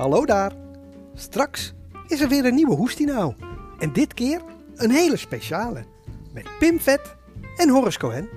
Hallo daar. Straks is er weer een nieuwe Hoestinaal. En dit keer een hele speciale. Met Pim Vet en Horace Cohen.